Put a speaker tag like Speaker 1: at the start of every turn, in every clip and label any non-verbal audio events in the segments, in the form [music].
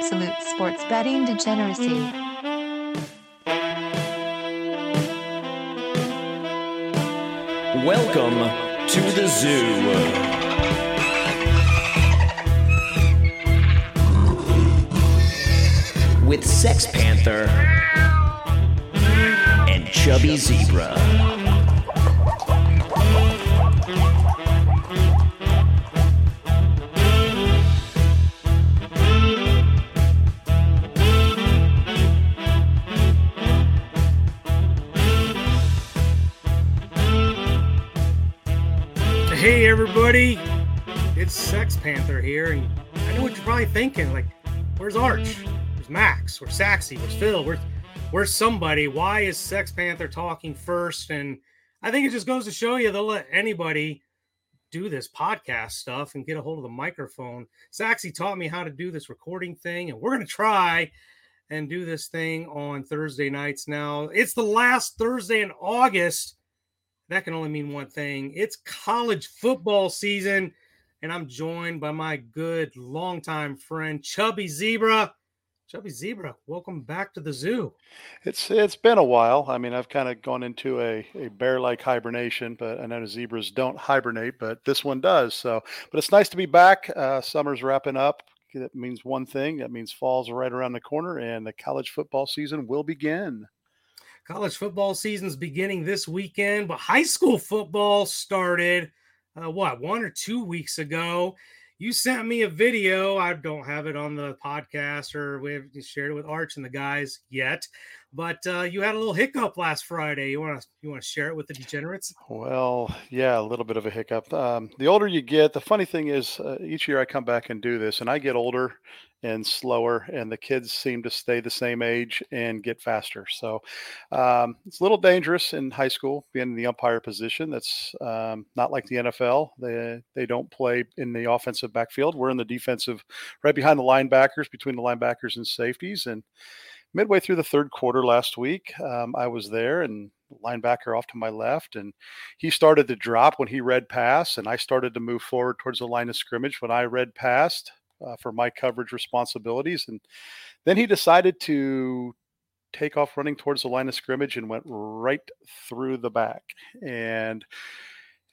Speaker 1: Absolute sports betting degeneracy.
Speaker 2: Welcome to the zoo. With Sex Panther and Chubby Zebra.
Speaker 3: Everybody, it's Sex Panther here, and I know what you're probably thinking. Like, where's Arch? Where's Max? Where's Saxy? Where's Phil? Where's where's somebody? Why is Sex Panther talking first? And I think it just goes to show you they'll let anybody do this podcast stuff and get a hold of the microphone. Saxy taught me how to do this recording thing, and we're gonna try and do this thing on Thursday nights now. It's the last Thursday in August that can only mean one thing it's college football season and i'm joined by my good longtime friend chubby zebra chubby zebra welcome back to the zoo
Speaker 4: It's it's been a while. I mean, I've kind of gone into a, a bear-like hibernation, but I know zebras don't hibernate, but this one does. So, but it's nice to be back. Uh, summer's wrapping up. That means one thing. That means fall's right around the corner, and the college football season will begin.
Speaker 3: College football season's beginning this weekend but high school football started uh, what one or two weeks ago. You sent me a video. I don't have it on the podcast or we haven't shared it with arch and the guys yet but uh, you had a little hiccup last friday. You want to you want to share it with the degenerates?
Speaker 4: Well, yeah, a little bit of a hiccup. Um, the older you get, the funny thing is, uh, each year I come back and do this, and I get older and slower, and the kids seem to stay the same age and get faster. So um, it's a little dangerous in high school being in the umpire position. That's um, not like the NFL. They they don't play in the offensive backfield. We're in the defensive, right behind the linebackers, between the linebackers and safeties, and midway through the third quarter last week, um, I was there and linebacker off to my left, and he started to drop when he read pass, and I started to move forward towards the line of scrimmage when I read past uh, for my coverage responsibilities, and then he decided to take off running towards the line of scrimmage and went right through the back and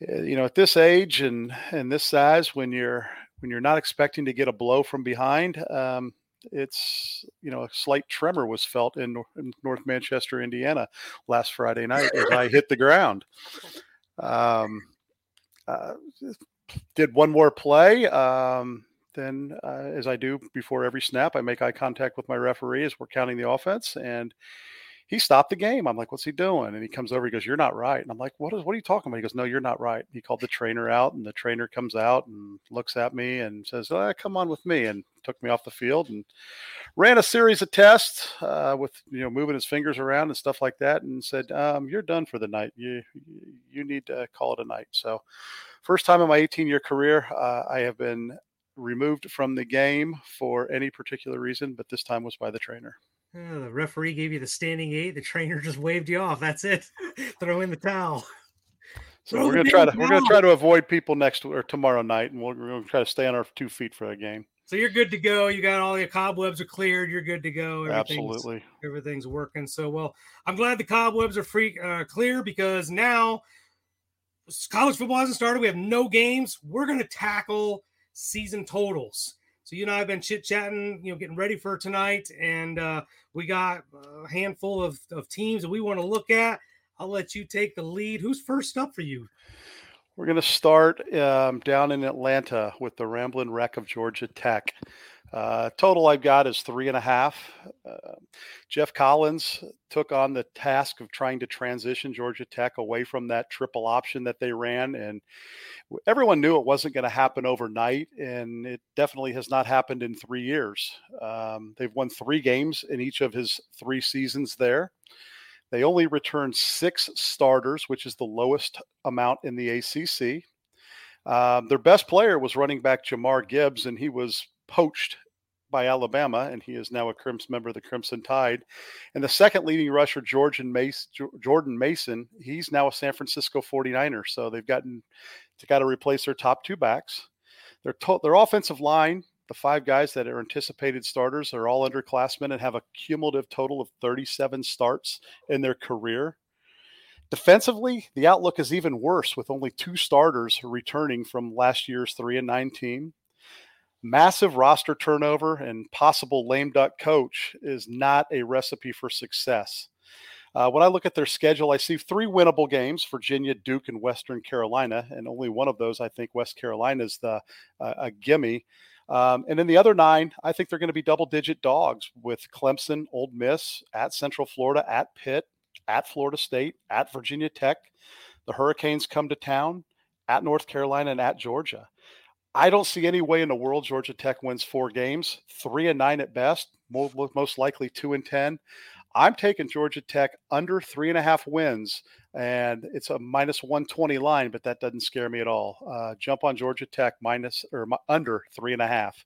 Speaker 4: uh, you know at this age and and this size when you're when you're not expecting to get a blow from behind um, it's you know a slight tremor was felt in, in North Manchester, Indiana, last Friday night as I hit the ground. Um, uh, did one more play. Um, then, uh, as I do before every snap, I make eye contact with my referee as we're counting the offense, and he stopped the game. I'm like, what's he doing? And he comes over, he goes, You're not right. And I'm like, What is what are you talking about? He goes, No, you're not right. He called the trainer out, and the trainer comes out and looks at me and says, oh, come on with me and took me off the field and ran a series of tests uh, with you know moving his fingers around and stuff like that and said um, you're done for the night you you need to call it a night so first time in my 18 year career uh, i have been removed from the game for any particular reason but this time was by the trainer
Speaker 3: uh, the referee gave you the standing eight. The trainer [laughs] just waved you off. That's it. [laughs] Throw in the towel.
Speaker 4: So Throw we're gonna try to we're gonna try to avoid people next or tomorrow night, and we are gonna try to stay on our two feet for the game.
Speaker 3: So you're good to go. You got all your cobwebs are cleared. You're good to go.
Speaker 4: Absolutely,
Speaker 3: everything's working. So well, I'm glad the cobwebs are free uh, clear because now college football hasn't started. We have no games. We're gonna tackle season totals. So you and I have been chit chatting, you know, getting ready for tonight, and uh, we got a handful of, of teams that we want to look at. I'll let you take the lead. Who's first up for you?
Speaker 4: We're going to start um, down in Atlanta with the Ramblin' Wreck of Georgia Tech. Uh, total I've got is three and a half. Uh, Geoff Collins took on the task of trying to transition Georgia Tech away from that triple option that they ran, and everyone knew it wasn't going to happen overnight, and it definitely has not happened in three years. Um, they've won three games in each of his three seasons there. They only returned six starters, which is the lowest amount in the ACC. Um, their best player was running back Jahmyr Gibbs, and he was poached by Alabama, and he is now a Crimson member of the Crimson Tide. And the second leading rusher, Jordan Mason, Jordan Mason, he's now a San Francisco 49er. So they've gotten to got to replace their top two backs. Their to- their offensive line, the five guys that are anticipated starters, are all underclassmen and have a cumulative total of 37 starts in their career. Defensively, the outlook is even worse with only two starters returning from last year's 3 and 19 massive roster turnover and possible lame duck coach is not a recipe for success. Uh, when I look at their schedule, I see three winnable games: Virginia, Duke, and Western Carolina, and only one of those, I think, West Carolina is the uh, a gimme. Um, and then the other nine, I think they're going to be double-digit dogs with Clemson, Ole Miss, at Central Florida, at Pitt, at Florida State, at Virginia Tech. The Hurricanes come to town, at North Carolina, and at Georgia. I don't see any way in the world Georgia Tech wins four games, three and nine at best, most likely two and 10. I'm taking Georgia Tech under three and a half wins, and it's a minus 120 line, but that doesn't scare me at all. Uh, jump on Georgia Tech minus or under three and a half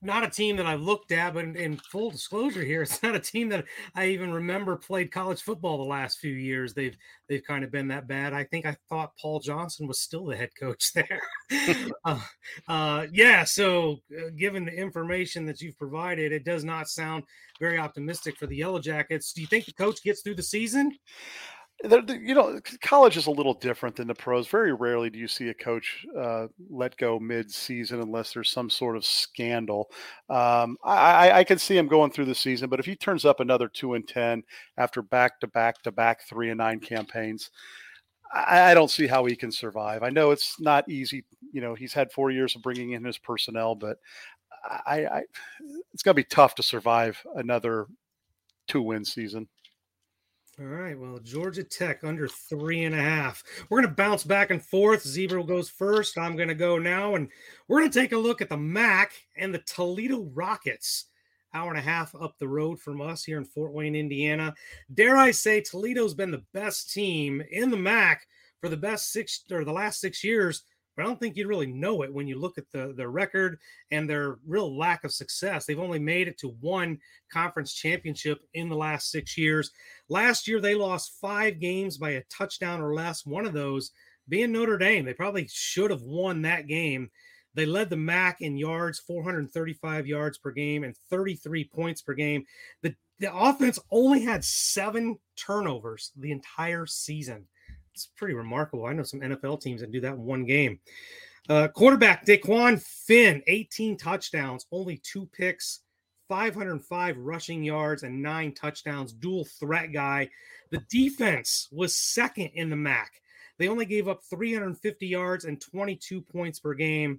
Speaker 3: not a team that I looked at, but in, in, full disclosure here, [laughs] it's not a team that I even remember played college football the last few years. They've they've kind of been that bad. I think I thought Paul Johnson was still the head coach [laughs] there. [laughs] uh, uh, yeah, so uh, given the information that you've provided, it does not sound very optimistic for the Yellow Jackets. Do you think the coach gets through the season?
Speaker 4: You know, college is a little different than the pros. Very rarely do you see a coach uh, let go mid-season unless there's some sort of scandal. Um, I, I, can see him going through the season, but if he turns up another two and ten after back-to-back-to-back three and nine campaigns, I, I don't see how he can survive. I know it's not easy. You know, he's had four years of bringing in his personnel, but I, I it's going to be tough to survive another two-win season.
Speaker 3: All right. Well, Georgia Tech under three and a half. We're going to bounce back and forth. Zebra goes first. I'm going to go now. And we're going to take a look at the MAC and the Toledo Rockets. Hour and a half up the road from us here in Fort Wayne, Indiana. Dare I say, Toledo's been the best team in the MAC for the best six or the last six years but I don't think you really know it when you look at the their record and their real lack of success. They've only made it to one conference championship in the last six years. Last year they lost five games by a touchdown or less. One of those being Notre Dame. They probably should have won that game. They led the MAC in yards, 435 yards per game, and 33 points per game. The the offense only had seven turnovers the entire season it's pretty remarkable. I know some NFL teams that do that in one game. Uh, quarterback Dequan Finn, 18 touchdowns, only two picks, 505 rushing yards, and nine touchdowns. Dual threat guy. The defense was second in the MAC. They only gave up 350 yards and 22 points per game.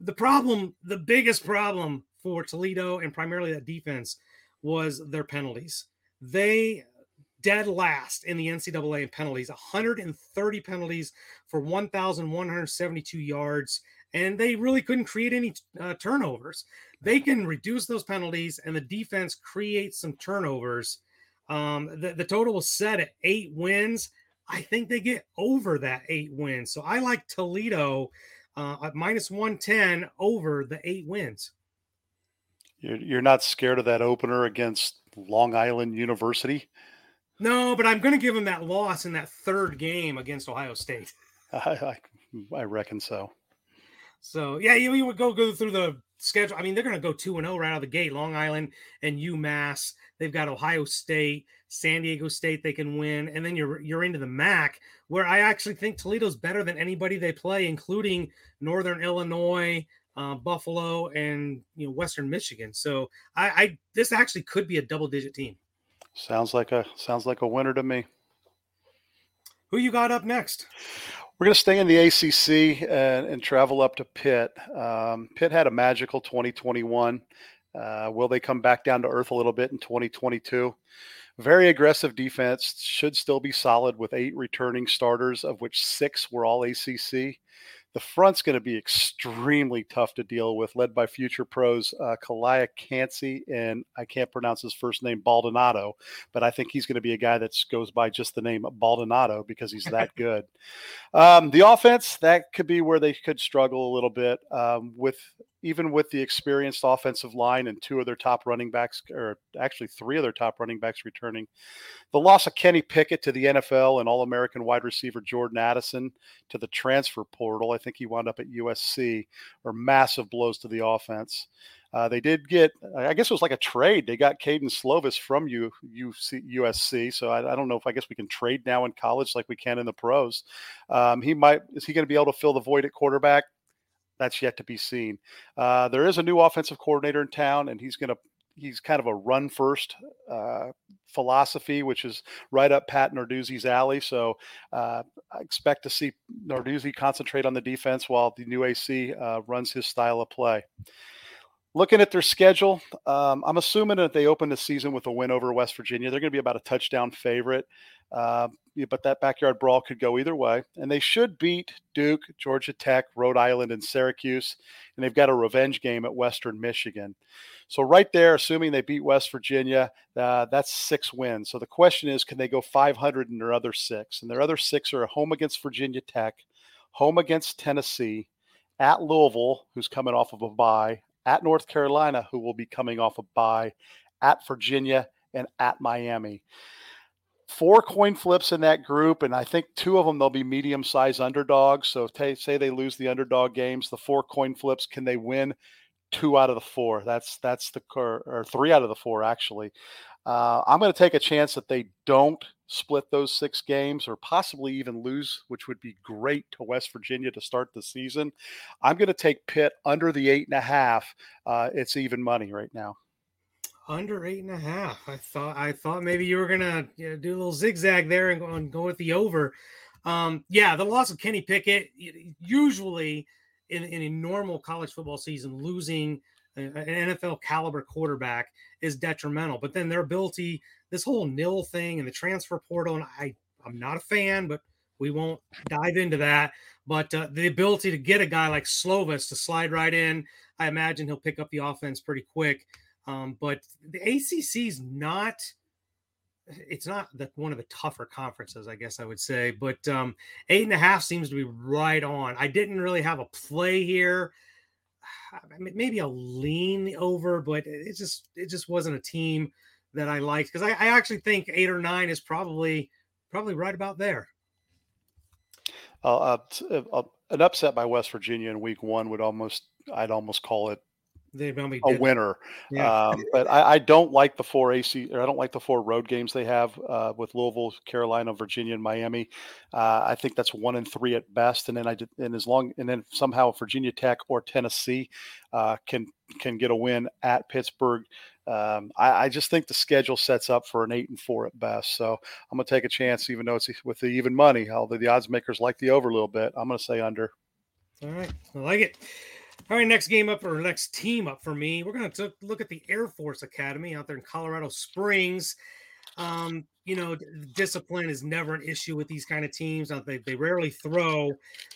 Speaker 3: The problem, the biggest problem for Toledo and primarily that defense was their penalties. They dead last in the NCAA in penalties, 130 penalties for 1,172 yards, and they really couldn't create any uh, turnovers. They can reduce those penalties, and the defense creates some turnovers. Um, the, the total was set at eight wins. I think they get over that eight wins. So I like Toledo uh, at minus 110 over the eight wins.
Speaker 4: You're, you're not scared of that opener against Long Island University?
Speaker 3: No, but I'm going to give him that loss in that third game against Ohio State. [laughs]
Speaker 4: I, I, I reckon so.
Speaker 3: So yeah, you, you would go go through the schedule. I mean, they're going to go two and zero oh right out of the gate. Long Island and UMass. They've got Ohio State, San Diego State. They can win, and then you're you're into the MAC, where I actually think Toledo's better than anybody they play, including Northern Illinois, uh, Buffalo, and you know Western Michigan. So I, I this actually could be a double digit team.
Speaker 4: Sounds like a sounds like a winner to me.
Speaker 3: Who you got up next?
Speaker 4: We're going to stay in the ACC and, and travel up to Pitt. Um, Pitt had a magical 2021. Uh, will they come back down to earth a little bit in 2022? Very aggressive defense, should still be solid with eight returning starters, of which six were all ACC the front's going to be extremely tough to deal with, led by future pros uh, Calijah Kancey and I can't pronounce his first name Baldonado, but I think he's going to be a guy that goes by just the name Baldonado because he's that [laughs] good. Um, the offense that could be where they could struggle a little bit um, with even with the experienced offensive line and two of their top running backs, or actually three of their top running backs returning, the loss of Kenny Pickett to the NFL and All American wide receiver Jordan Addison to the transfer portal, I think he wound up at USC, are massive blows to the offense. Uh, they did get, I guess it was like a trade. They got Kedon Slovis from U, UC, USC. So I, I, don't know if I guess we can trade now in college like we can in the pros. Um, he might, is he going to be able to fill the void at quarterback? That's yet to be seen. Uh, there is a new offensive coordinator in town, and he's going to he's kind of a run first uh, philosophy, which is right up Pat Narduzzi's alley. So uh, I expect to see Narduzzi concentrate on the defense while the new AC uh, runs his style of play. Looking at their schedule, um, I'm assuming that they open the season with a win over West Virginia. They're going to be about a touchdown favorite. But that backyard brawl could go either way. And they should beat Duke, Georgia Tech, Rhode Island, and Syracuse. And they've got a revenge game at Western Michigan. So, right there, assuming they beat West Virginia, uh, that's six wins. So, the question is can they go 500 in their other six? And their other six are home against Virginia Tech, home against Tennessee, at Louisville, who's coming off of a bye, at North Carolina, who will be coming off a bye, at Virginia, and at Miami four coin flips in that group, and I think two of them they'll be medium sized underdogs. So say they lose the underdog games, the four coin flips, can they win two out of the four? That's that's the or three out of the four actually. Uh, I'm going to take a chance that they don't split those six games or possibly even lose, which would be great to West Virginia to start the season. I'm going to take Pitt under the eight and a half. Uh, it's even money right now
Speaker 3: under eight and a half. I thought I thought maybe you were gonna you know, do a little zigzag there and go, and go with the over. Um, yeah, the loss of Kenny Pickett usually in, in a normal college football season, losing an NFL caliber quarterback is detrimental. But then their ability, this whole nil thing and the transfer portal, and I I'm not a fan, but we won't dive into that. But uh, the ability to get a guy like Slovis to slide right in, I imagine he'll pick up the offense pretty quick. Um, but the ACC is not it's not the, one of the tougher conferences, I guess I would say. But um, eight and a half seems to be right on. I didn't really have a play here. [sighs] Maybe a lean over, but it just it just wasn't a team that I liked because I, I, actually think eight or nine is probably probably right about there.
Speaker 4: Uh, uh an upset by West Virginia in Week One would almost I'd almost call it
Speaker 3: they
Speaker 4: a winner. Yeah. Um, [laughs] but I, I, don't like the four AC or I don't like the four road games they have uh, with Louisville, Carolina, Virginia, and Miami. Uh, I think that's one and three at best. And then I did, and as long and then somehow Virginia Tech or Tennessee uh, can can get a win at Pittsburgh. Um, I, I, just think the schedule sets up for an eight and four at best. So I'm going to take a chance, even though it's with the even money. Although the odds makers like the over a little bit, I'm going to say under.
Speaker 3: All right, I like it. All right, next game up or next team up for me. We're going to look at the Air Force Academy out there in Colorado Springs. Um, you know, discipline is never an issue with these kind of teams. They, they rarely throw.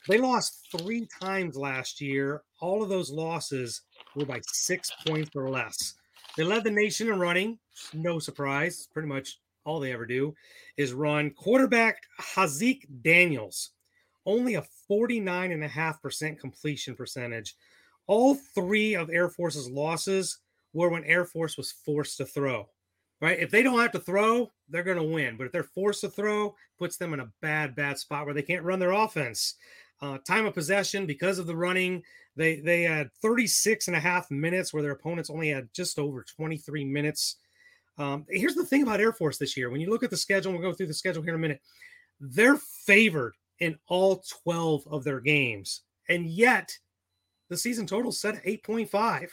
Speaker 3: They lost three times last year. All of those losses were by six points or less. They led the nation in running. No surprise. Pretty much all they ever do is run. Quarterback Haaziq Daniels, only a 49.5% completion percentage. All three of Air Force's losses were when Air Force was forced to throw right? If they don't have to throw, they're going to win. But if they're forced to throw, puts them in a bad, bad spot where they can't run their offense. Uh, time of possession because of the running, they they had 36 and a half minutes where their opponents only had just over 23 minutes. Um, here's the thing about Air Force this year. When you look at the schedule, we'll go through the schedule here in a minute. They're favored in all 12 of their games, and yet the season total set at 8.5.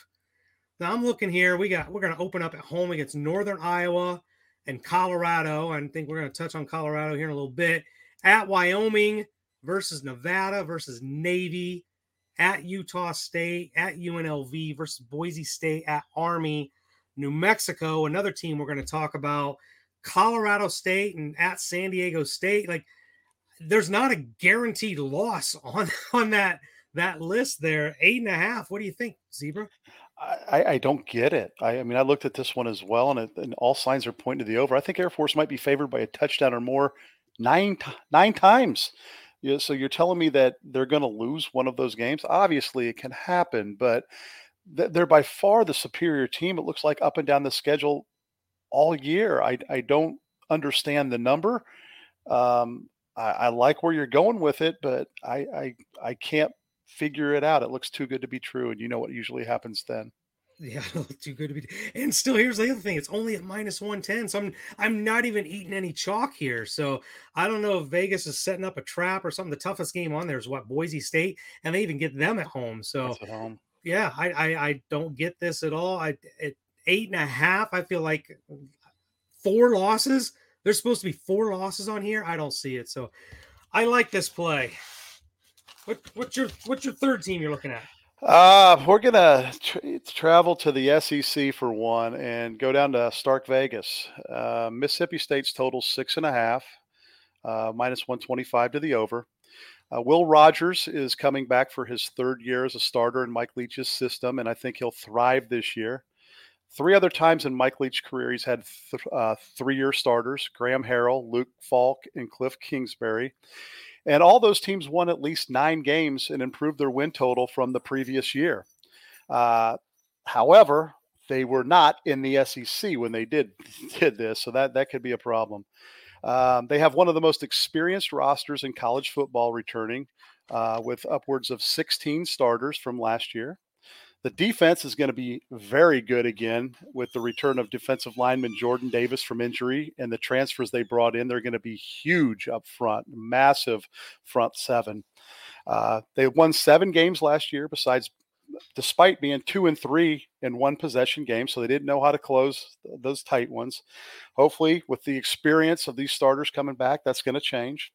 Speaker 3: Now I'm looking here. We got we're going to open up at home against Northern Iowa and Colorado. I think we're going to touch on Colorado here in a little bit. At Wyoming versus Nevada versus Navy. At Utah State, at UNLV versus Boise State, at Army, New Mexico, another team we're going to talk about, Colorado State, and at San Diego State. Like, there's not a guaranteed loss [laughs] on on that that list there. Eight and a half. What do you think, Zebra?
Speaker 4: I, I don't get it. I, I mean, I looked at this one as well, and, it, and all signs are pointing to the over. I think Air Force might be favored by a touchdown or more nine nine times. Yeah, so you're telling me that they're going to lose one of those games? Obviously, it can happen, but th- they're by far the superior team. It looks like up and down the schedule all year. I I don't understand the number. Um, I, I like where you're going with it, but I I I can't figure it out. It looks too good to be true, and you know what usually happens then.
Speaker 3: Yeah, [laughs] too good to be. And still, here's the other thing: it's only at minus one ten. So I'm I'm not even eating any chalk here. So I don't know if Vegas is setting up a trap or something. The toughest game on there is what Boise State, and they even get them at home. So
Speaker 4: at home.
Speaker 3: yeah, I, I I don't get this at all. I at eight and a half. I feel like four losses. There's supposed to be four losses on here. I don't see it. So I like this play. What, what's your what's your third team you're looking at?
Speaker 4: Uh, we're gonna tra- travel to the SEC for one and go down to Stark Vegas. Uh, Mississippi State's total six and a half, uh, minus one twenty five to the over. Uh, Will Rogers is coming back for his third year as a starter in Mike Leach's system, and I think he'll thrive this year. Three other times in Mike Leach's career, he's had th- uh, three-year starters: Graham Harrell, Luke Falk, and Cliff Kingsbury. And all those teams won at least nine games and improved their win total from the previous year. Uh, however, they were not in the SEC when they did [laughs] did this, so that that could be a problem. Um, they have one of the most experienced rosters in college football returning, uh, with upwards of 16 starters from last year. The defense is going to be very good again with the return of defensive lineman Jordan Davis from injury and the transfers they brought in. They're going to be huge up front, massive front seven. Uh, they won seven games last year, besides, despite being two and three in one possession game. So they didn't know how to close those tight ones. Hopefully, with the experience of these starters coming back, that's going to change.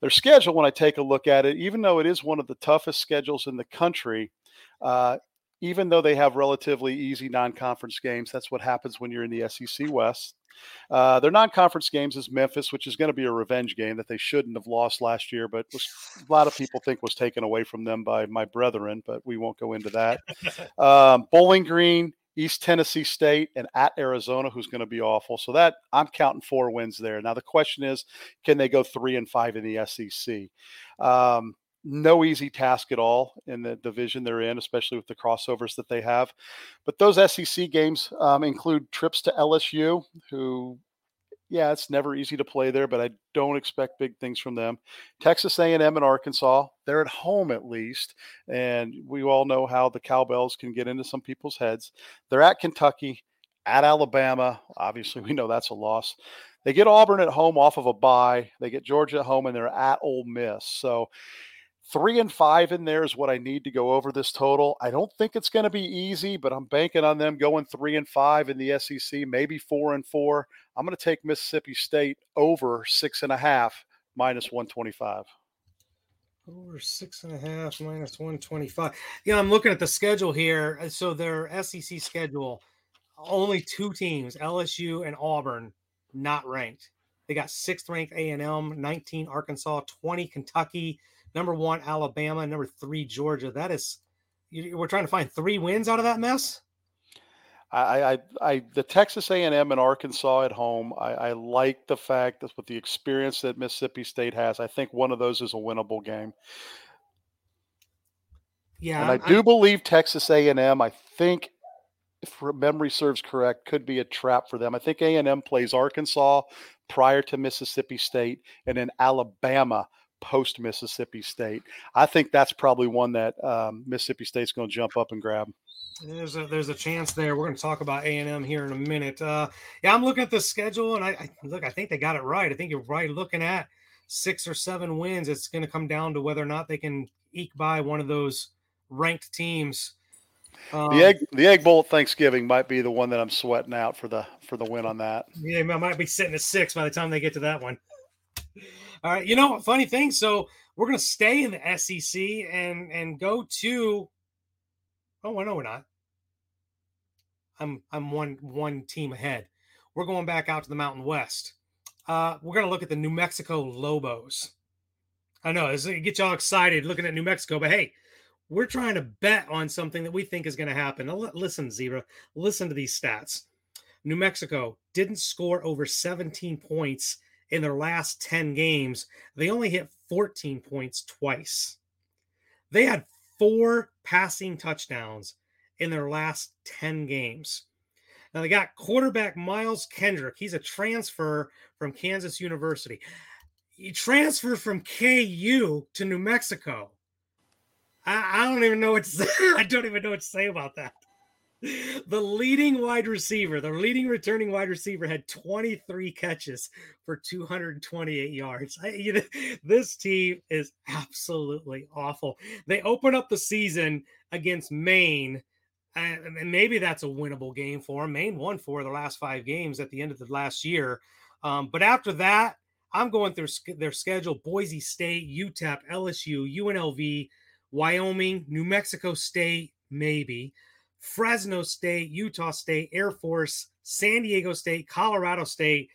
Speaker 4: Their schedule, when I take a look at it, even though it is one of the toughest schedules in the country, uh, even though they have relatively easy non-conference games, that's what happens when you're in the SEC West. Uh, their non-conference games is Memphis, which is going to be a revenge game that they shouldn't have lost last year, but was, a lot of people think was taken away from them by my brethren. But we won't go into that. [laughs] um, Bowling Green, East Tennessee State, and at Arizona, who's going to be awful. So that I'm counting four wins there. Now the question is, can they go three and five in the SEC? Um, no easy task at all in the division they're in, especially with the crossovers that they have. But those SEC games um, include trips to LSU, who, yeah, it's never easy to play there, but I don't expect big things from them. Texas A&M and Arkansas, they're at home at least, and we all know how the cowbells can get into some people's heads. They're at Kentucky, at Alabama. Obviously, [laughs] we know that's a loss. They get Auburn at home off of a bye. They get Georgia at home, and they're at Ole Miss. So Three and five in there is what I need to go over this total. I don't think it's going to be easy, but I'm banking on them going three and five in the SEC, maybe four and four. I'm going to take Mississippi State over six and a half minus 125.
Speaker 3: Over six and a half minus 125. Yeah, I'm looking at the schedule here. Uh, so their SEC schedule, only two teams, LSU and Auburn, not ranked. They got sixth ranked A&M, 19 Arkansas, 20 Kentucky, number one Alabama, number three Georgia. That is, we're trying to find three wins out of that mess.
Speaker 4: I, I, I, the Texas A&M and Arkansas at home. I, I like the fact that with the experience that Mississippi State has, I think one of those is a winnable game.
Speaker 3: Yeah,
Speaker 4: and I do I, believe Texas A&M. I think, if memory serves correct, could be a trap for them. I think A&M plays Arkansas prior to Mississippi State, and then Alabama post Mississippi State. I think that's probably one that um, Mississippi State's going to jump up and grab.
Speaker 3: There's a there's a chance there. We're going to talk about A and M here in a minute. Uh, yeah, I'm looking at the schedule, and I, I look. I think they got it right. I think you're right. Looking at six or seven wins, it's going to come down to whether or not they can eke by one of those ranked teams.
Speaker 4: Um, the egg the egg bowl at Thanksgiving might be the one that I'm sweating out for the for the win on that.
Speaker 3: Yeah, I might be sitting at six by the time they get to that one. All right, you know, funny thing. So we're gonna stay in the SEC and and go to. Oh, well, no, we're not. I'm I'm one one team ahead. We're going back out to the Mountain West. Uh, we're gonna look at the New Mexico Lobos. I know this get y'all excited looking at New Mexico, but hey, we're trying to bet on something that we think is going to happen. Listen, Zebra, listen to these stats. New Mexico didn't score over 17 points in their last 10 games. They only hit 14 points twice. They had four passing touchdowns in their last 10 games. Now they got quarterback Miles Kendrick. He's a transfer from Kansas University. He transferred from KU to New Mexico. I, I don't even know what to [laughs] say. I don't even know what to say about that. [laughs] The leading wide receiver, the leading returning wide receiver, had 23 catches for 228 yards. I, you know, [laughs] this team is absolutely awful. They open up the season against Maine, and maybe that's a winnable game for them. Maine won four of the last five games at the end of the last year. Um, but after that, I'm going through their schedule Boise State, UTEP, LSU, UNLV, Wyoming, New Mexico State, maybe, Fresno State, Utah State, Air Force, San Diego State, Colorado State.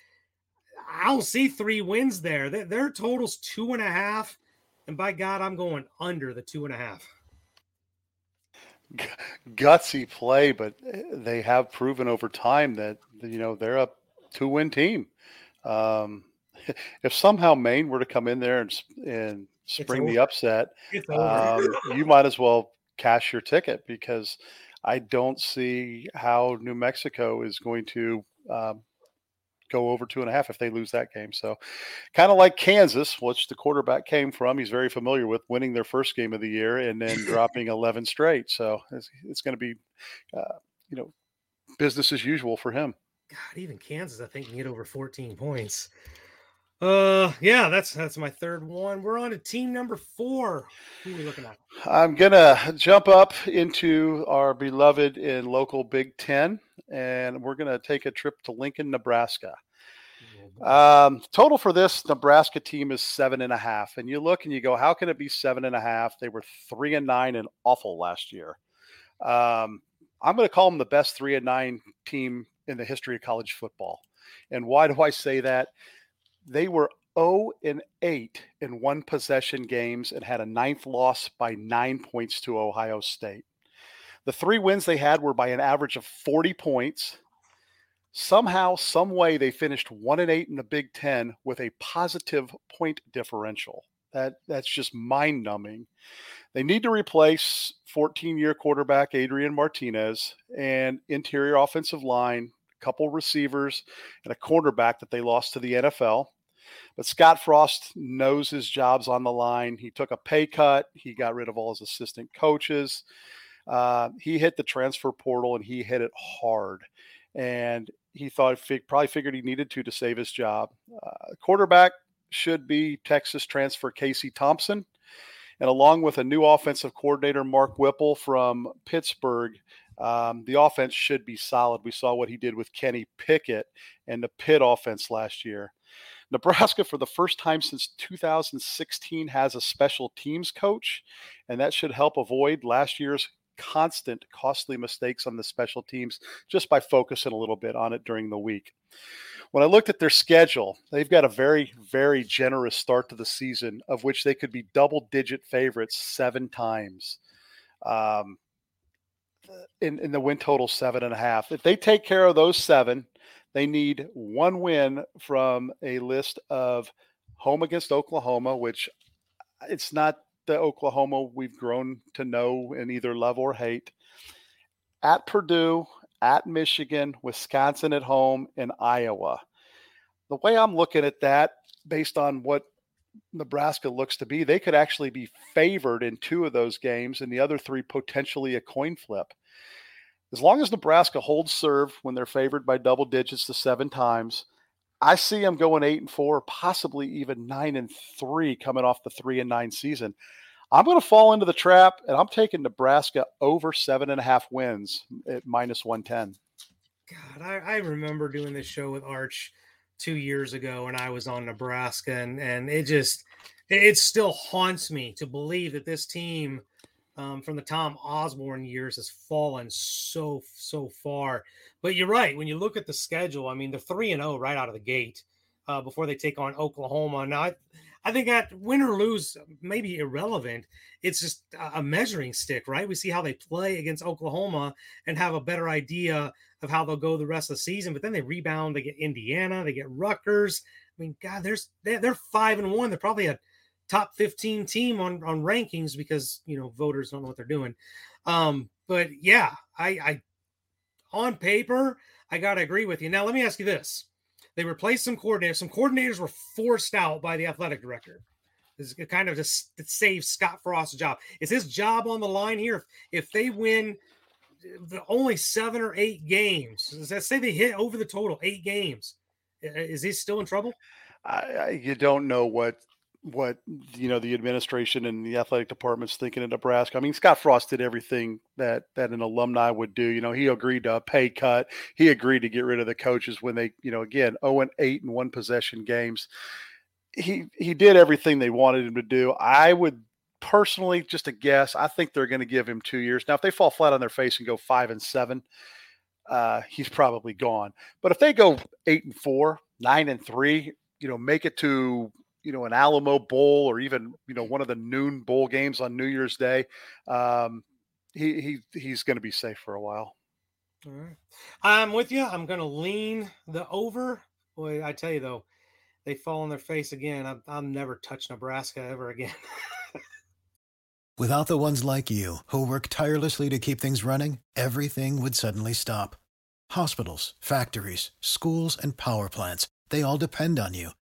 Speaker 3: I don't see three wins there. Their total's two and a half. And by God, I'm going under the two and a half.
Speaker 4: Gutsy play, but eh, they have proven over time that you know they're a two-win team. Um, [laughs] if somehow Maine were to come in there and and spring the upset, um, [laughs] you might as well cash your ticket because I don't see how New Mexico is going to um, go over two and a half if they lose that game. So, kind of like Kansas, which the quarterback came from, he's very familiar with winning their first game of the year and then [laughs] dropping 11 straight. So, it's, it's going to be, uh, you know, business as usual for him.
Speaker 3: God, even Kansas, I think, can get over 14 points. Uh, yeah, that's that's my third one. We're on to team number four. Who are we looking at?
Speaker 4: I'm gonna jump up into our beloved and local Big Ten, and we're gonna take a trip to Lincoln, Nebraska. Oh, um, total for this Nebraska team is seven and a half, and you look and you go, how can it be seven and a half? They were three and nine and awful last year. Um, I'm going to call them the best three and nine team in the history of college football. And why do I say that? They were 0 and 8 in one possession games and had a ninth loss by nine points to Ohio State. The three wins they had were by an average of 40 points. Somehow, some way, they finished one and eight in the Big Ten with a positive point differential. That that's just mind numbing. They need to replace 14 year quarterback Adrian Martinez and interior offensive line, a couple receivers, and a cornerback that they lost to the NFL. But Scott Frost knows his job's on the line. He took a pay cut. He got rid of all his assistant coaches. Uh, he hit the transfer portal and he hit it hard. And he thought, probably figured he needed to to save his job. Uh, quarterback should be Texas transfer Casey Thompson. And along with a new offensive coordinator, Mark Whipple from Pittsburgh, um, the offense should be solid. We saw what he did with Kenny Pickett and the Pitt offense last year. Nebraska, for the first time since 2016, has a special teams coach, and that should help avoid last year's constant costly mistakes on the special teams just by focusing a little bit on it during the week. When I looked at their schedule, they've got a very, very generous start to the season, of which they could be double digit favorites seven times. Um, in, in the win total, seven and a half. If they take care of those seven, they need one win from a list of home against Oklahoma, which uh, it's not the Oklahoma we've grown to know and either love or hate. At Purdue, at Michigan, Wisconsin at home, and Iowa. The way I'm looking at that, based on what Nebraska looks to be, they could actually be favored in two of those games and the other three potentially a coin flip. As long as Nebraska holds serve when they're favored by double digits to seven times, I see them going eight and four, possibly even nine and three coming off the three and nine season. I'm going to fall into the trap, and I'm taking Nebraska over seven and a half wins at minus 110.
Speaker 3: God, I, I remember doing this show with Arch two years ago, and I was on Nebraska, and and it just it still haunts me to believe that this team um, from the Tom Osborne years has fallen so so far. But you're right when you look at the schedule. I mean, they're three and zero oh right out of the gate uh, before they take on Oklahoma. Now, I, I think that win or lose may be irrelevant. It's just a measuring stick, right? We see how they play against Oklahoma and have a better idea of how they'll go the rest of the season. But then they rebound, they get Indiana, they get Rutgers. I mean, God, there's they're five and one. They're probably a top 15 team on on rankings because you know voters don't know what they're doing. Um, but yeah, I, I on paper, I gotta agree with you. Now let me ask you this. They replaced some coordinators. Some coordinators were forced out by the athletic director. This is kind of just to save Scott Frost's job. Is his job on the line here? If, if they win the only seven or eight games, that say they hit over the total eight games? Is he still in trouble?
Speaker 4: I, I, you don't know what what you know the administration and the athletic department's thinking in Nebraska. I mean, Scott Frost did everything that that an alumni would do. You know, he agreed to a pay cut. He agreed to get rid of the coaches when they, you know, again, 0 and 8 and one possession games. He he did everything they wanted him to do. I would personally, just a guess, I think they're going to give him two years. Now, if they fall flat on their face and go five and seven, uh, he's probably gone. But if they go eight and four, nine and three, you know, make it to you know an Alamo Bowl or even you know one of the noon bowl games on New Year's Day, um, he he he's going to be safe for a while.
Speaker 3: All right, I'm with you. I'm going to lean the over. Boy, I tell you though, they fall on their face again. I'm, I'll never touch Nebraska ever again. [laughs]
Speaker 5: Without the ones like you who work tirelessly to keep things running, everything would suddenly stop. Hospitals, factories, schools, and power plants—they all depend on you.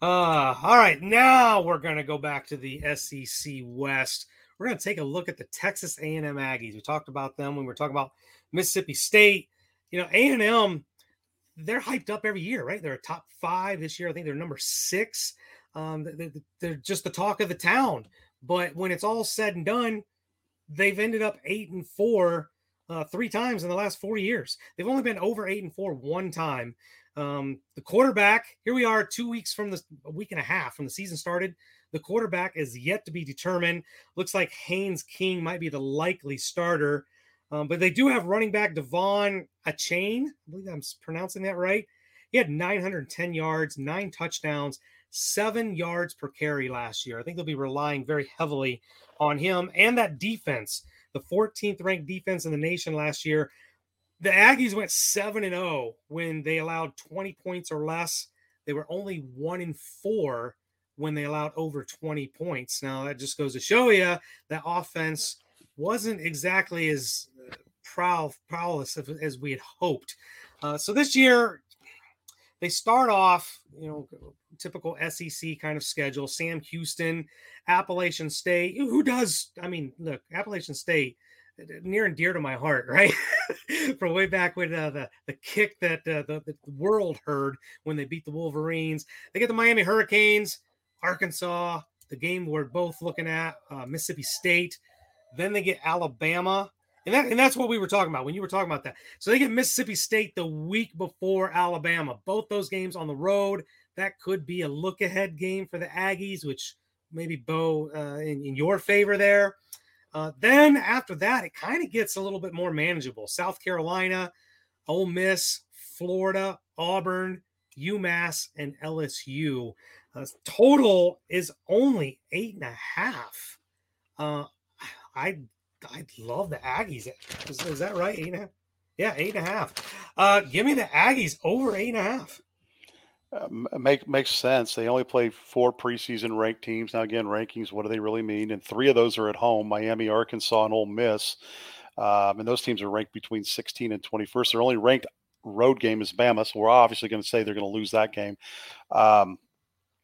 Speaker 3: Uh, all right, now we're going to go back to the SEC West. We're going to take a look at the Texas A&M Aggies. We talked about them when we were talking about Mississippi State. You know, A&M, they're hyped up every year, right? They're a top five this year. I think they're number six. Um, they're just the talk of the town. But when it's all said and done, they've ended up eight and four uh, three times in the last four years. They've only been over eight and four one time. Um, the quarterback, here we are, two weeks from the a week and a half from the season started. The quarterback is yet to be determined. Looks like Haynes King might be the likely starter. Um, but they do have running back De'Von Achane. I believe I'm pronouncing that right. He had 910 yards, nine touchdowns, seven yards per carry last year. I think they'll be relying very heavily on him and that defense, the 14th ranked defense in the nation last year. The Aggies went 7 and 0 when they allowed 20 points or less. They were only 1 and 4 when they allowed over 20 points. Now, that just goes to show you that offense wasn't exactly as uh, prowess as we had hoped. Uh, so this year, they start off, you know, typical SEC kind of schedule. Sam Houston, Appalachian State. Who does? I mean, look, Appalachian State, near and dear to my heart, [laughs] right? From way back when uh, the the kick that uh, the, the world heard when they beat the Wolverines. They get the Miami Hurricanes, Arkansas. The game we're both looking at, uh, Mississippi State. Then they get Alabama. And, that, and that's what we were talking about when you were talking about that. So they get Mississippi State the week before Alabama. Both those games on the road. That could be a look ahead game for the Aggies, which maybe Bo uh, in, in, your favor there. Uh, then after that, it kind of gets a little bit more manageable. South Carolina, Ole Miss, Florida, Auburn, UMass, and LSU. Uh, total is only eight and a half. Uh, I I love the Aggies. Is, is that right? Eight and a half? Yeah, eight and a half. Uh, give me the Aggies over eight and a half.
Speaker 4: Uh, make makes sense. They only play four preseason ranked teams. Now, again, rankings. What do they really mean? And three of those are at home: Miami, Arkansas, and Ole Miss. Um, and those teams are ranked between 16 and 21st. Their only ranked road game is Bama, so we're obviously going to say they're going to lose that game. Um,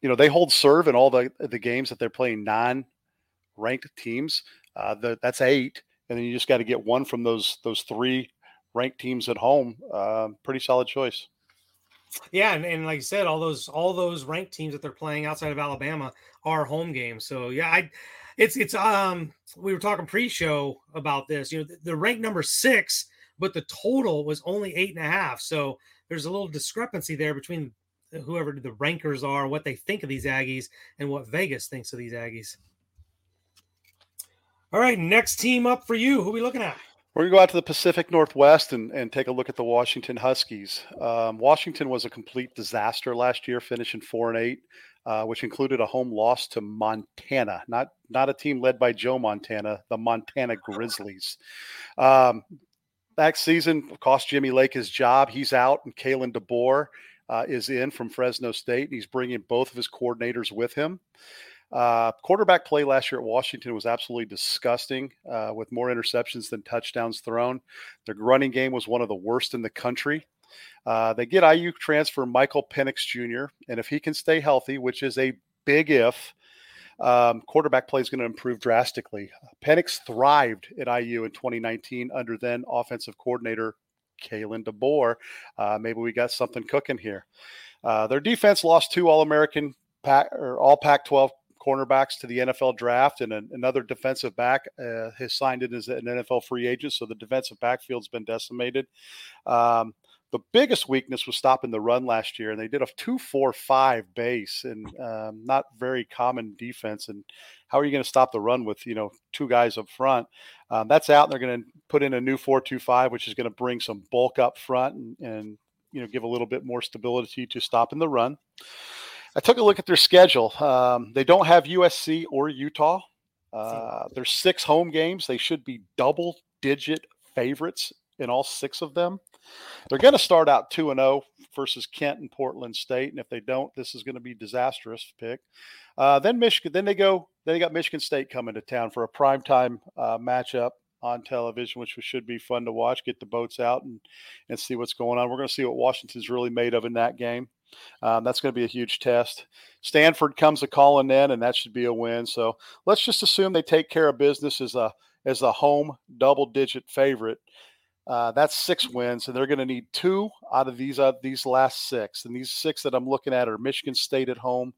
Speaker 4: you know, they hold serve in all the the games that they're playing non-ranked teams. Uh, the, that's eight, and then you just got to get one from those those three ranked teams at home. Uh, pretty solid choice.
Speaker 3: Yeah, and, and like I said, all those all those ranked teams that they're playing outside of Alabama are home games. So yeah, I it's it's um we were talking pre-show about this. You know, the, the rank number six, but the total was only eight and a half. So there's a little discrepancy there between whoever the rankers are, what they think of these Aggies, and what Vegas thinks of these Aggies. All right, next team up for you. Who we looking at?
Speaker 4: We're going to go out to the Pacific Northwest and, and take a look at the Washington Huskies. Um, Washington was a complete disaster last year, finishing four and eight, uh, which included a home loss to Montana, not not a team led by Joe Montana, the Montana Grizzlies. Um, that season cost Jimmy Lake his job. He's out, and Kalen DeBoer uh, is in from Fresno State. And he's bringing both of his coordinators with him. Uh, quarterback play last year at Washington was absolutely disgusting, uh, with more interceptions than touchdowns thrown. Their running game was one of the worst in the country. Uh, they get IU transfer Michael Penix Jr., and if he can stay healthy, which is a big if, um, quarterback play is going to improve drastically. Penix thrived at IU in 2019 under then offensive coordinator Kalen DeBoer. Uh, maybe we got something cooking here. Uh, their defense lost two All American Pac or All Pac 12 cornerbacks to the NFL draft, and an, another defensive back uh, has signed in as an NFL free agent. So the defensive backfield's been decimated. Um, the biggest weakness was stopping the run last year, and they did a two-four-five base, and um, not very common defense. And how are you going to stop the run with you know two guys up front? Um, that's out, and they're going to put in a new four-two-five, which is going to bring some bulk up front and, and you know give a little bit more stability to stopping the run. I took a look at their schedule. Um, they don't have USC or Utah. Uh, there's six home games. They should be double digit favorites in all six of them. They're going to start out 2 and 0 versus Kent and Portland State. And if they don't, this is going to be disastrous pick. Uh, then Michigan, then they go, then they got Michigan State coming to town for a primetime uh, matchup on television, which should be fun to watch. Get the boats out and, and see what's going on. We're going to see what Washington's really made of in that game. Um, that's going to be a huge test. Stanford comes a calling in, and that should be a win. So let's just assume they take care of business as a as a home double digit favorite. Uh, that's six wins, and they're going to need two out of these uh, these last six. And these six that I'm looking at are Michigan State at home,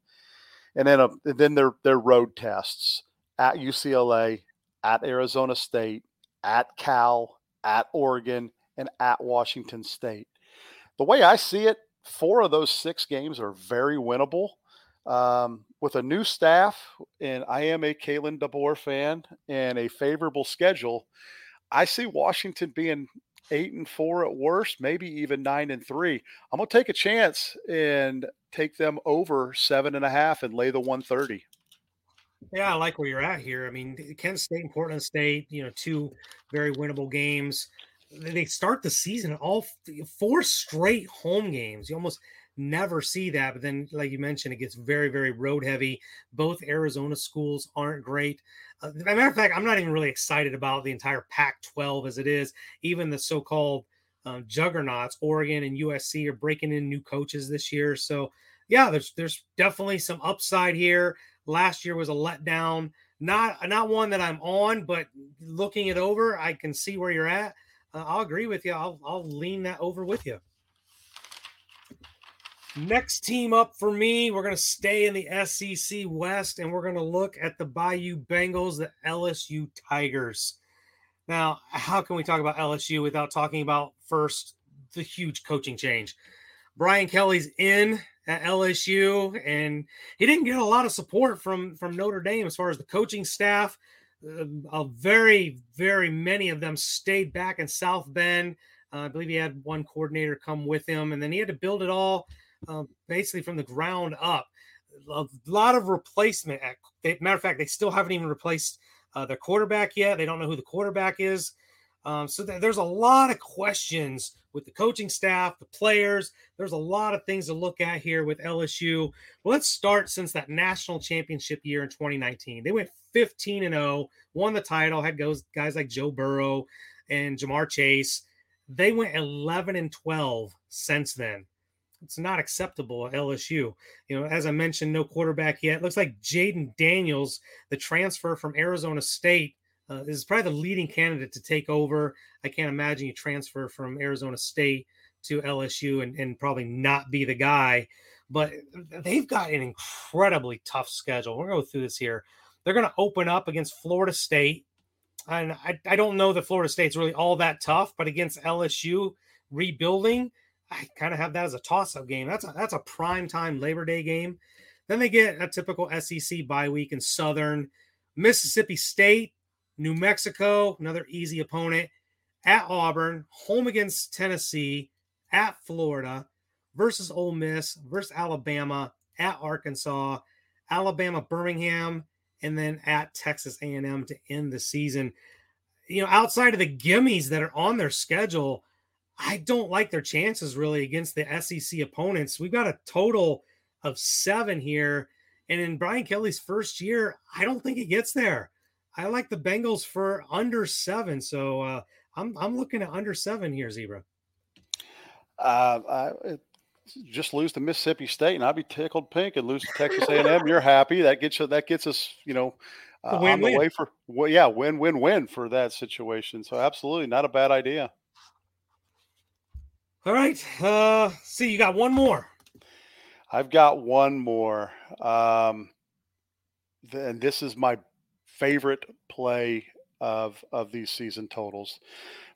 Speaker 4: and then a, uh, and then their their road tests at UCLA, at Arizona State, at Cal, at Oregon, and at Washington State. The way I see it, four of those six games are very winnable. Um, with a new staff, and I am a Kalen DeBoer fan, and a favorable schedule, I see Washington being eight and four at worst, maybe even nine and three. I'm gonna take a chance and take them over seven and a half and lay the 130.
Speaker 3: Yeah, I like where you're at here. I mean, Kent State and Portland State, you know, two very winnable games. They start the season all four straight home games. You almost never see that. But then, like you mentioned, it gets very, very road heavy. Both Arizona schools aren't great. Uh, as a matter of fact, I'm not even really excited about the entire Pac 12 as it is. Even the so called um, juggernauts, Oregon and USC, are breaking in new coaches this year. So, yeah, there's there's definitely some upside here. Last year was a letdown. Not not one that I'm on, but looking it over, I can see where you're at. Uh, I'll agree with you. I'll I'll lean that over with you. Next team up for me, we're going to stay in the SEC West and we're going to look at the Bayou Bengals, the LSU Tigers. Now, how can we talk about LSU without talking about first the huge coaching change? Brian Kelly's in at LSU, and he didn't get a lot of support from from Notre Dame as far as the coaching staff. Uh, a very, very many of them stayed back in South Bend. Uh, I believe he had one coordinator come with him, and then he had to build it all um, basically from the ground up. A lot of replacement. At, they, matter of fact, they still haven't even replaced uh, their quarterback yet. They don't know who the quarterback is. Um, so th- there's a lot of questions with the coaching staff, the players. There's a lot of things to look at here with LSU. Well, let's start since that national championship year in 2019. They went 15 and 0, won the title, had goes guys like Joe Burrow and Ja'Marr Chase. They went 11 and 12 since then it's not acceptable at LSU. You know, as I mentioned, no quarterback yet. Looks like Jayden Daniels, the transfer from Arizona State, uh, is probably the leading candidate to take over. I can't imagine you transfer from Arizona State to LSU and, and probably not be the guy. But they've got an incredibly tough schedule. We're going to go through this here. They're going to open up against Florida State. And I, I don't know that Florida State's really all that tough, but against LSU rebuilding – I kind of have that as a toss-up game. That's a that's a prime time Labor Day game. Then they get a typical SEC bye week in Southern Mississippi State, New Mexico, another easy opponent at Auburn, home against Tennessee, at Florida, versus Ole Miss, versus Alabama, at Arkansas, Alabama, Birmingham, and then at Texas A&M to end the season. You know, outside of the gimmies that are on their schedule, I don't like their chances really against the SEC opponents. We've got a total of seven here. And in Brian Kelly's first year, I don't think he gets there. I like the Bengals for under seven. So uh, I'm, I'm looking at under seven here, Zebra.
Speaker 4: Uh, I, just lose to Mississippi State, and I'd be tickled pink. And lose to Texas A&M, you're happy. That gets you. That gets us. You know, uh, on the way for well, yeah, win, win, win for that situation. So absolutely not a bad idea.
Speaker 3: All right. Uh see, you got one more.
Speaker 4: I've got one more. Um and this is my favorite play of of these season totals.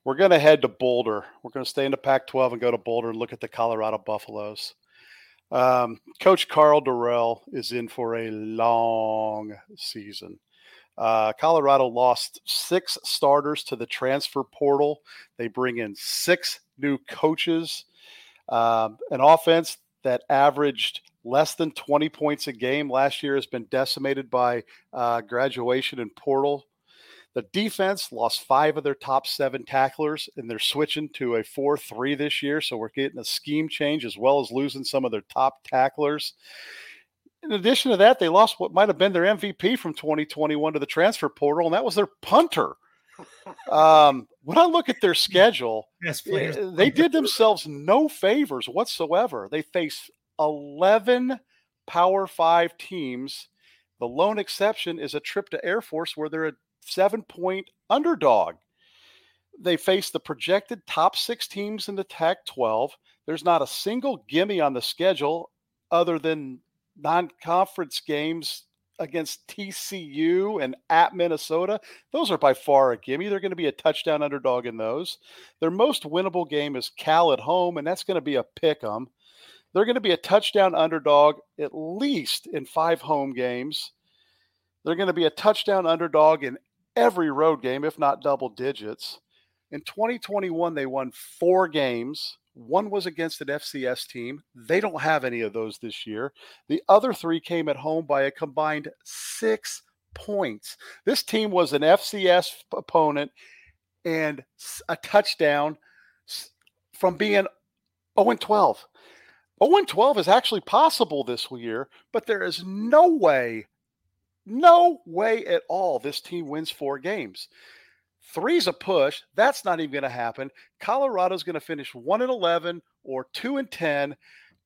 Speaker 4: We're going to head to Boulder. We're going to stay in the Pac-12 and go to Boulder and look at the Colorado Buffaloes. Um, Coach Karl Dorrell is in for a long season. Uh, Colorado lost six starters to the transfer portal. They bring in six new coaches, um, an offense that averaged less than 20 points a game last year has been decimated by uh, graduation and portal. The defense lost five of their top seven tacklers, and they're switching to a 4 3 this year. So we're getting a scheme change as well as losing some of their top tacklers. In addition to that, they lost what might have been their MVP from 2021 to the transfer portal, and that was their punter. [laughs] Um, when I look at their [laughs] schedule, yes, eh, they did themselves no favors whatsoever. They face 11 Power Five teams. The lone exception is a trip to Air Force, where they're a seven point underdog. They face the projected top six teams in the Pac 12. There's not a single gimme on the schedule other than non conference games against TCU and at Minnesota, those are by far a gimme. They're going to be a touchdown underdog in those. Their most winnable game is Cal at home, and that's going to be a pick 'em. They're going to be a touchdown underdog at least in five home games. They're going to be a touchdown underdog in every road game, if not double digits. In 2021, they won four games. One was against an FCS team. They don't have any of those this year. The other three came at home by a combined six points. This team was an FCS opponent and a touchdown from being 0 12. 0 12 is actually possible this year, but there is no way, no way at all this team wins four games. Three's a push. That's not even going to happen. Colorado's going to finish 1 and 11 or 2 and 10.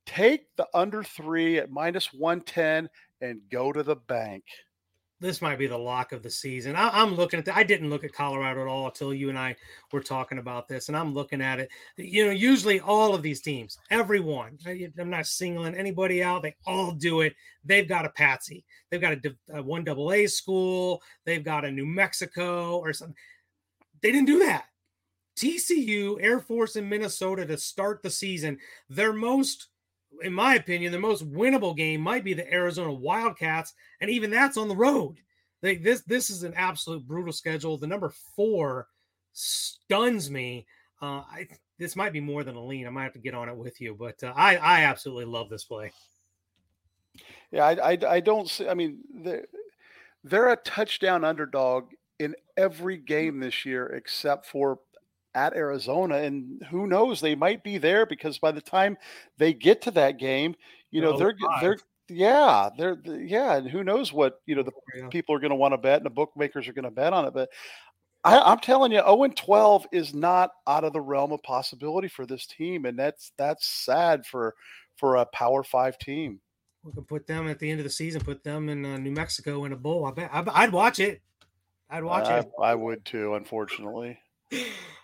Speaker 4: Take the under three at minus 110 and go to the bank
Speaker 3: this might be the lock of the season. I, am looking at the, I didn't look at Colorado at all until you and I were talking about this, and I'm looking at it. You know, usually all of these teams, everyone, I'm not singling anybody out. They all do it. They've got a patsy. They've got a, a one double A school. They've got a New Mexico or something. They didn't do that. TCU, Air Force, and Minnesota to start the season. Their most in my opinion, the most winnable game might be the Arizona Wildcats, and even that's on the road. This, this is an absolute brutal schedule. The number four stuns me. Uh, I this might be more than a lean. I might have to get on it with you, but uh, I I absolutely love this play.
Speaker 4: Yeah, I I, I don't see. I mean, they're, they're a touchdown underdog in every game this year except for at Arizona, and who knows, they might be there because by the time they get to that game, you know, they're they they're yeah, they're yeah, and who knows what you know the yeah. people are going to want to bet, and the bookmakers are going to bet on it. But I, am telling you, 0 and 12 is not out of the realm of possibility for this team, and that's that's sad for for a Power Five team.
Speaker 3: We could put them at the end of the season, put them in uh, New Mexico in a bowl. I bet I'd watch it. I'd watch
Speaker 4: I,
Speaker 3: it.
Speaker 4: I would too, unfortunately. [laughs]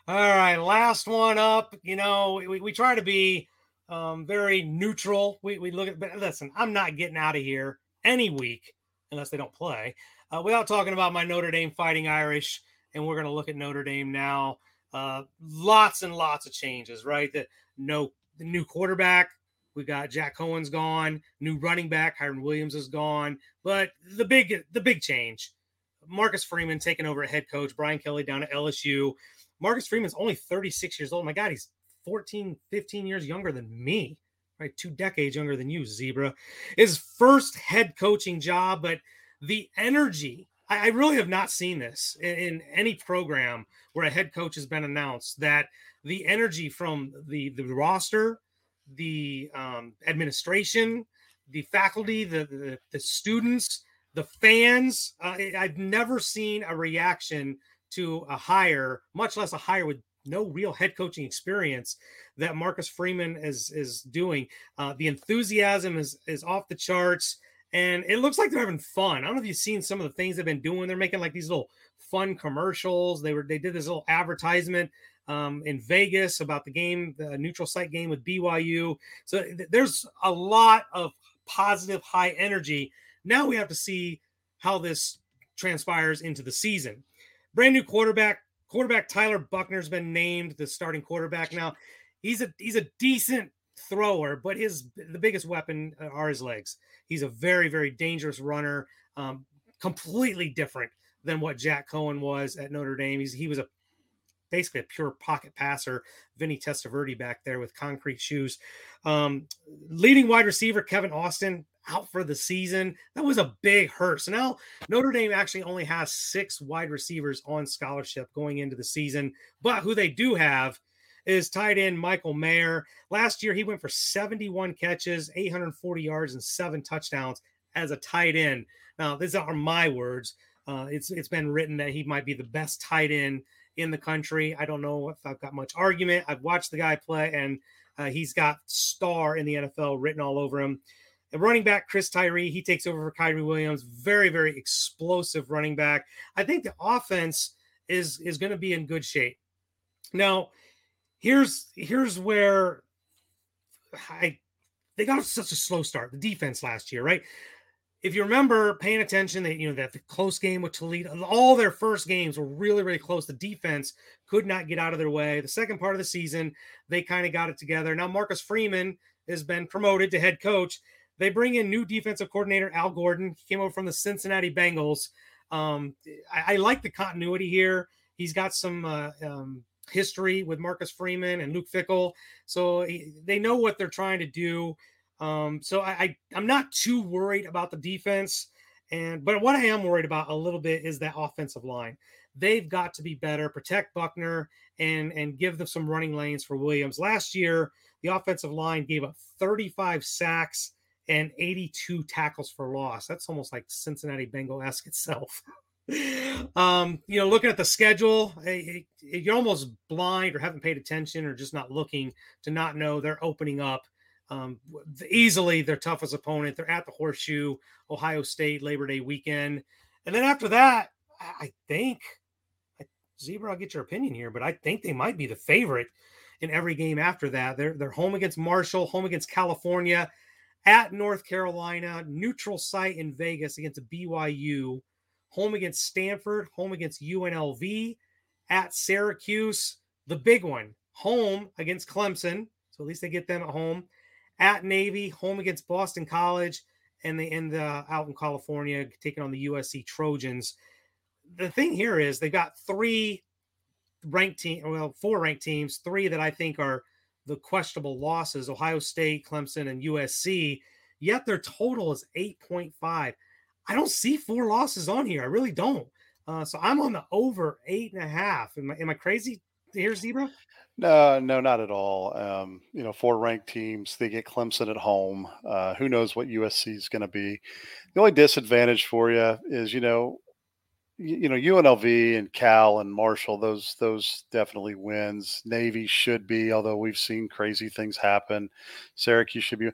Speaker 3: All right, last one up. You know, we, we try to be um, very neutral. We, we look at, but listen, I'm not getting out of here any week unless they don't play uh, without talking about my Notre Dame Fighting Irish. And we're going to look at Notre Dame now. Uh, lots and lots of changes, right? The no, the new quarterback. We got Jack Coan's gone. New running back Kyren Williams is gone. But the big, the big change Marcus Freeman taking over a head coach, Brian Kelly down at LSU. Marcus Freeman's only 36 years old. My God, he's 14, 15 years younger than me, right? Two decades younger than you, Zebra. His first head coaching job, but the energy, I, I really have not seen this in, in, any program where a head coach has been announced that the energy from the, the roster, the um, administration, the faculty, the, the, the students, the fans. Uh, I've never seen a reaction to a hire, much less a hire with no real head coaching experience that Marcus Freeman is is doing. Uh, the enthusiasm is is off the charts, and it looks like they're having fun. I don't know if you've seen some of the things they've been doing. They're making like these little fun commercials. They were they did this little advertisement um, in Vegas about the game, the neutral site game with BYU. So th- there's a lot of positive, high energy now we have to see how this transpires into the season. Brand new quarterback, quarterback Tyler Buchner's been named the starting quarterback now. He's a he's a decent thrower, but his the biggest weapon are his legs. He's a very very dangerous runner, um, completely different than what Jack Coan was at Notre Dame. He's, he was a basically a pure pocket passer. Vinny Testaverde back there with concrete shoes. Um, leading wide receiver Kevin Austin out for the season. That was a big hurt. So now Notre Dame actually only has six wide receivers on scholarship going into the season, but who they do have is tight end Michael Mayer. Last year, he went for 71 catches, 840 yards, and seven touchdowns as a tight end. Now, these are my words. Uh, it's it's been written that he might be the best tight end in the country. I don't know if I've got much argument. I've watched the guy play, and uh, he's got star in the NFL written all over him. The running back, Chris Tyree, he takes over for Kyren Williams. Very, very explosive running back. I think the offense is is going to be in good shape. Now, here's here's where I they got such a slow start. The defense last year, right? If you remember paying attention, that you know that the close game with Toledo, all their first games were really, really close. The defense could not get out of their way. The second part of the season, they kind of got it together. Now Marcus Freeman has been promoted to head coach. They bring in new defensive coordinator Al Golden. He came over from the Cincinnati Bengals. Um, I, I, like the continuity here. He's got some uh, um, history with Marcus Freeman and Luke Fickell, so he, they know what they're trying to do. Um, so I, I I'm not too worried about the defense, and but what I am worried about a little bit is that offensive line. They've got to be better, protect Buchner, and and give them some running lanes for Williams. Last year, the offensive line gave up 35 sacks and 82 tackles for loss. That's almost like Cincinnati Bengal esque [laughs] itself. um, you know, looking at the schedule, it, it, you're almost blind or haven't paid attention or just not looking to not know they're opening up um, easily their toughest opponent. They're at the Horseshoe, Ohio State Labor Day weekend, and then after that, I think Zebra. I'll get your opinion here, but I think they might be the favorite in every game after that. They're they're home against Marshall, home against California, at North Carolina, neutral site in Vegas against BYU, home against Stanford, home against UNLV, at Syracuse, the big one, home against Clemson. So at least they get them at home. At Navy, home against Boston College, and they end uh, out in California, taking on the USC Trojans. The thing here is they've got three ranked team, well, four ranked teams, three that I think are the questionable losses Ohio State, Clemson, and USC. Yet their total is 8.5. I don't see four losses on here. I really don't. Uh, so I'm on the over eight and a half. Am I, am I crazy here, Zebra?
Speaker 4: No, no, not at all. Um, you know, four ranked teams, they get Clemson at home. Uh, who knows what USC is going to be? The only disadvantage for you is, you know, you know UNLV and Cal and Marshall those those definitely wins. Navy should be, although we've seen crazy things happen. Syracuse should be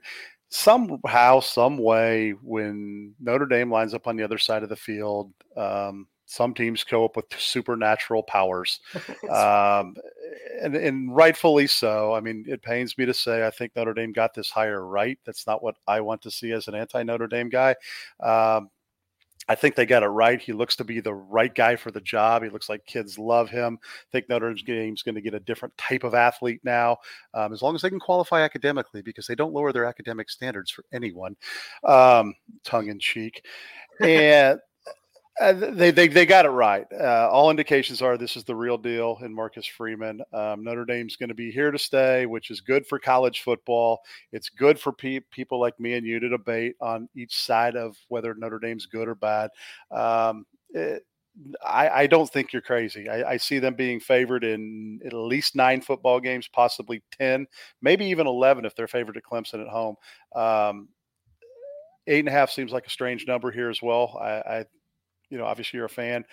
Speaker 4: somehow, some way when Notre Dame lines up on the other side of the field. Um, some teams go up with supernatural powers, [laughs] um, and, and rightfully so. I mean, it pains me to say I think Notre Dame got this hire right. That's not what I want to see as an anti Notre Dame guy. Um, I think they got it right. He looks to be the right guy for the job. He looks like kids love him. I think Notre Dame's going to get a different type of athlete now, um, as long as they can qualify academically, because they don't lower their academic standards for anyone, um, tongue in cheek. And uh, they, they they got it right. Uh, all indications are this is the real deal in Marcus Freeman. Um, Notre Dame's going to be here to stay, which is good for college football. It's good for pe- people like me and you to debate on each side of whether Notre Dame's good or bad. Um, it, I, I, don't think you're crazy. I, I, see them being favored in at least nine football games, possibly ten, maybe even eleven if they're favored at Clemson at home. Um, eight and a half seems like a strange number here as well. I, I you know, obviously you're a fan.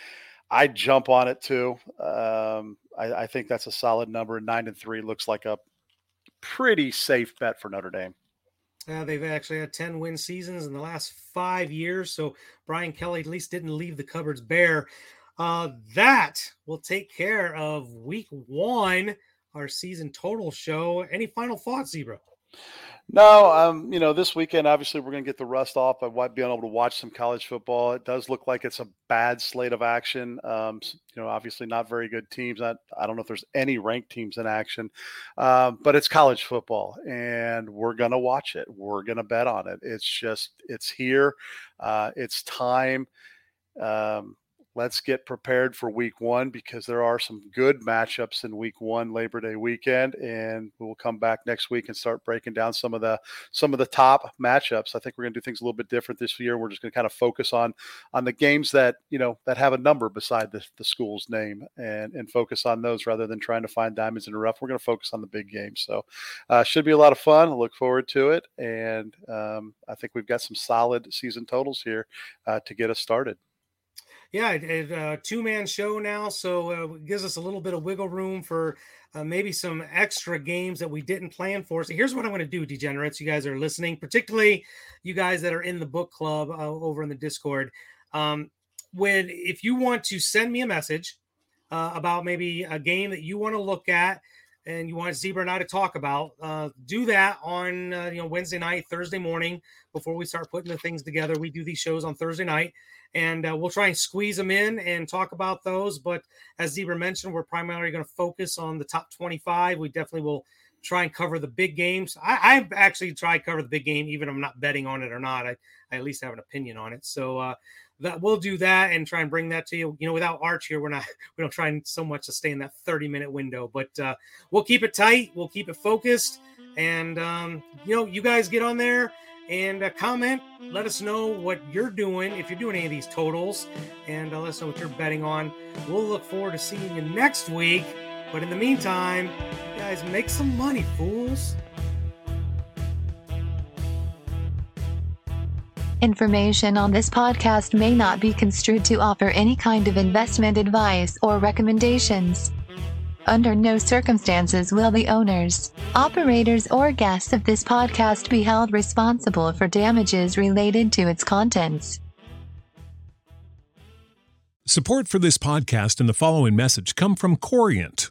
Speaker 4: I jump on it too. Um, I, I, think that's a solid number. Nine and three looks like a pretty safe bet for Notre Dame.
Speaker 3: Uh, they've actually had 10 win seasons in the last five years. So Brian Kelly at least didn't leave the cupboards bare. Uh, that will take care of week one, our season total show. Any final thoughts, Zebra?
Speaker 4: No, um, you know, this weekend obviously we're going to get the rust off of being able to watch some college football. It does look like it's a bad slate of action. Um, you know, obviously not very good teams. I, I don't know if there's any ranked teams in action, um, but it's college football, and we're going to watch it. We're going to bet on it. It's just it's here. Uh, it's time. Um, let's get prepared for week one because there are some good matchups in week one labor day weekend and we'll come back next week and start breaking down some of the some of the top matchups. I think we're going to do things a little bit different this year. We're just going to kind of focus on on the games that you know that have a number beside the, the school's name and and focus on those rather than trying to find diamonds in the rough. We're going to focus on the big games. So uh, should be a lot of fun. I look forward to it. And um, i think we've got some solid season totals here uh, to get us started
Speaker 3: yeah, it, uh, two man show now, so uh, it gives us a little bit of wiggle room for uh, maybe some extra games that we didn't plan for. So here's what I'm going to do, degenerates. You guys are listening, particularly you guys that are in the book club uh, over in the Discord. Um, when if you want to send me a message uh, about maybe a game that you want to look at and you want Zebra and I to talk about, uh, do that on uh, you know Wednesday night, Thursday morning before we start putting the things together. We do these shows on Thursday night, and uh, we'll try and squeeze them in and talk about those. But as Zebra mentioned, we're primarily going to focus on the top 25. We definitely will try and cover the big games. I, I've actually tried cover the big game, even if I'm not betting on it or not. I, I at least have an opinion on it. So uh, that we'll do that and try and bring that to you. You know, without Arch here, we're not [laughs] we don't try so much to stay in that 30 minute window, but uh, we'll keep it tight. We'll keep it focused, and um, you know, you guys get on there and uh, comment. Let us know what you're doing if you're doing any of these totals, and uh, let us know what you're betting on. We'll look forward to seeing you next week. But in the meantime, guys, make some money, fools.
Speaker 1: Information on this podcast may not be construed to offer any kind of investment advice or recommendations. Under no circumstances will the owners, operators, or guests of this podcast be held responsible for damages related to its contents.
Speaker 6: Support for this podcast and the following message come from Corient.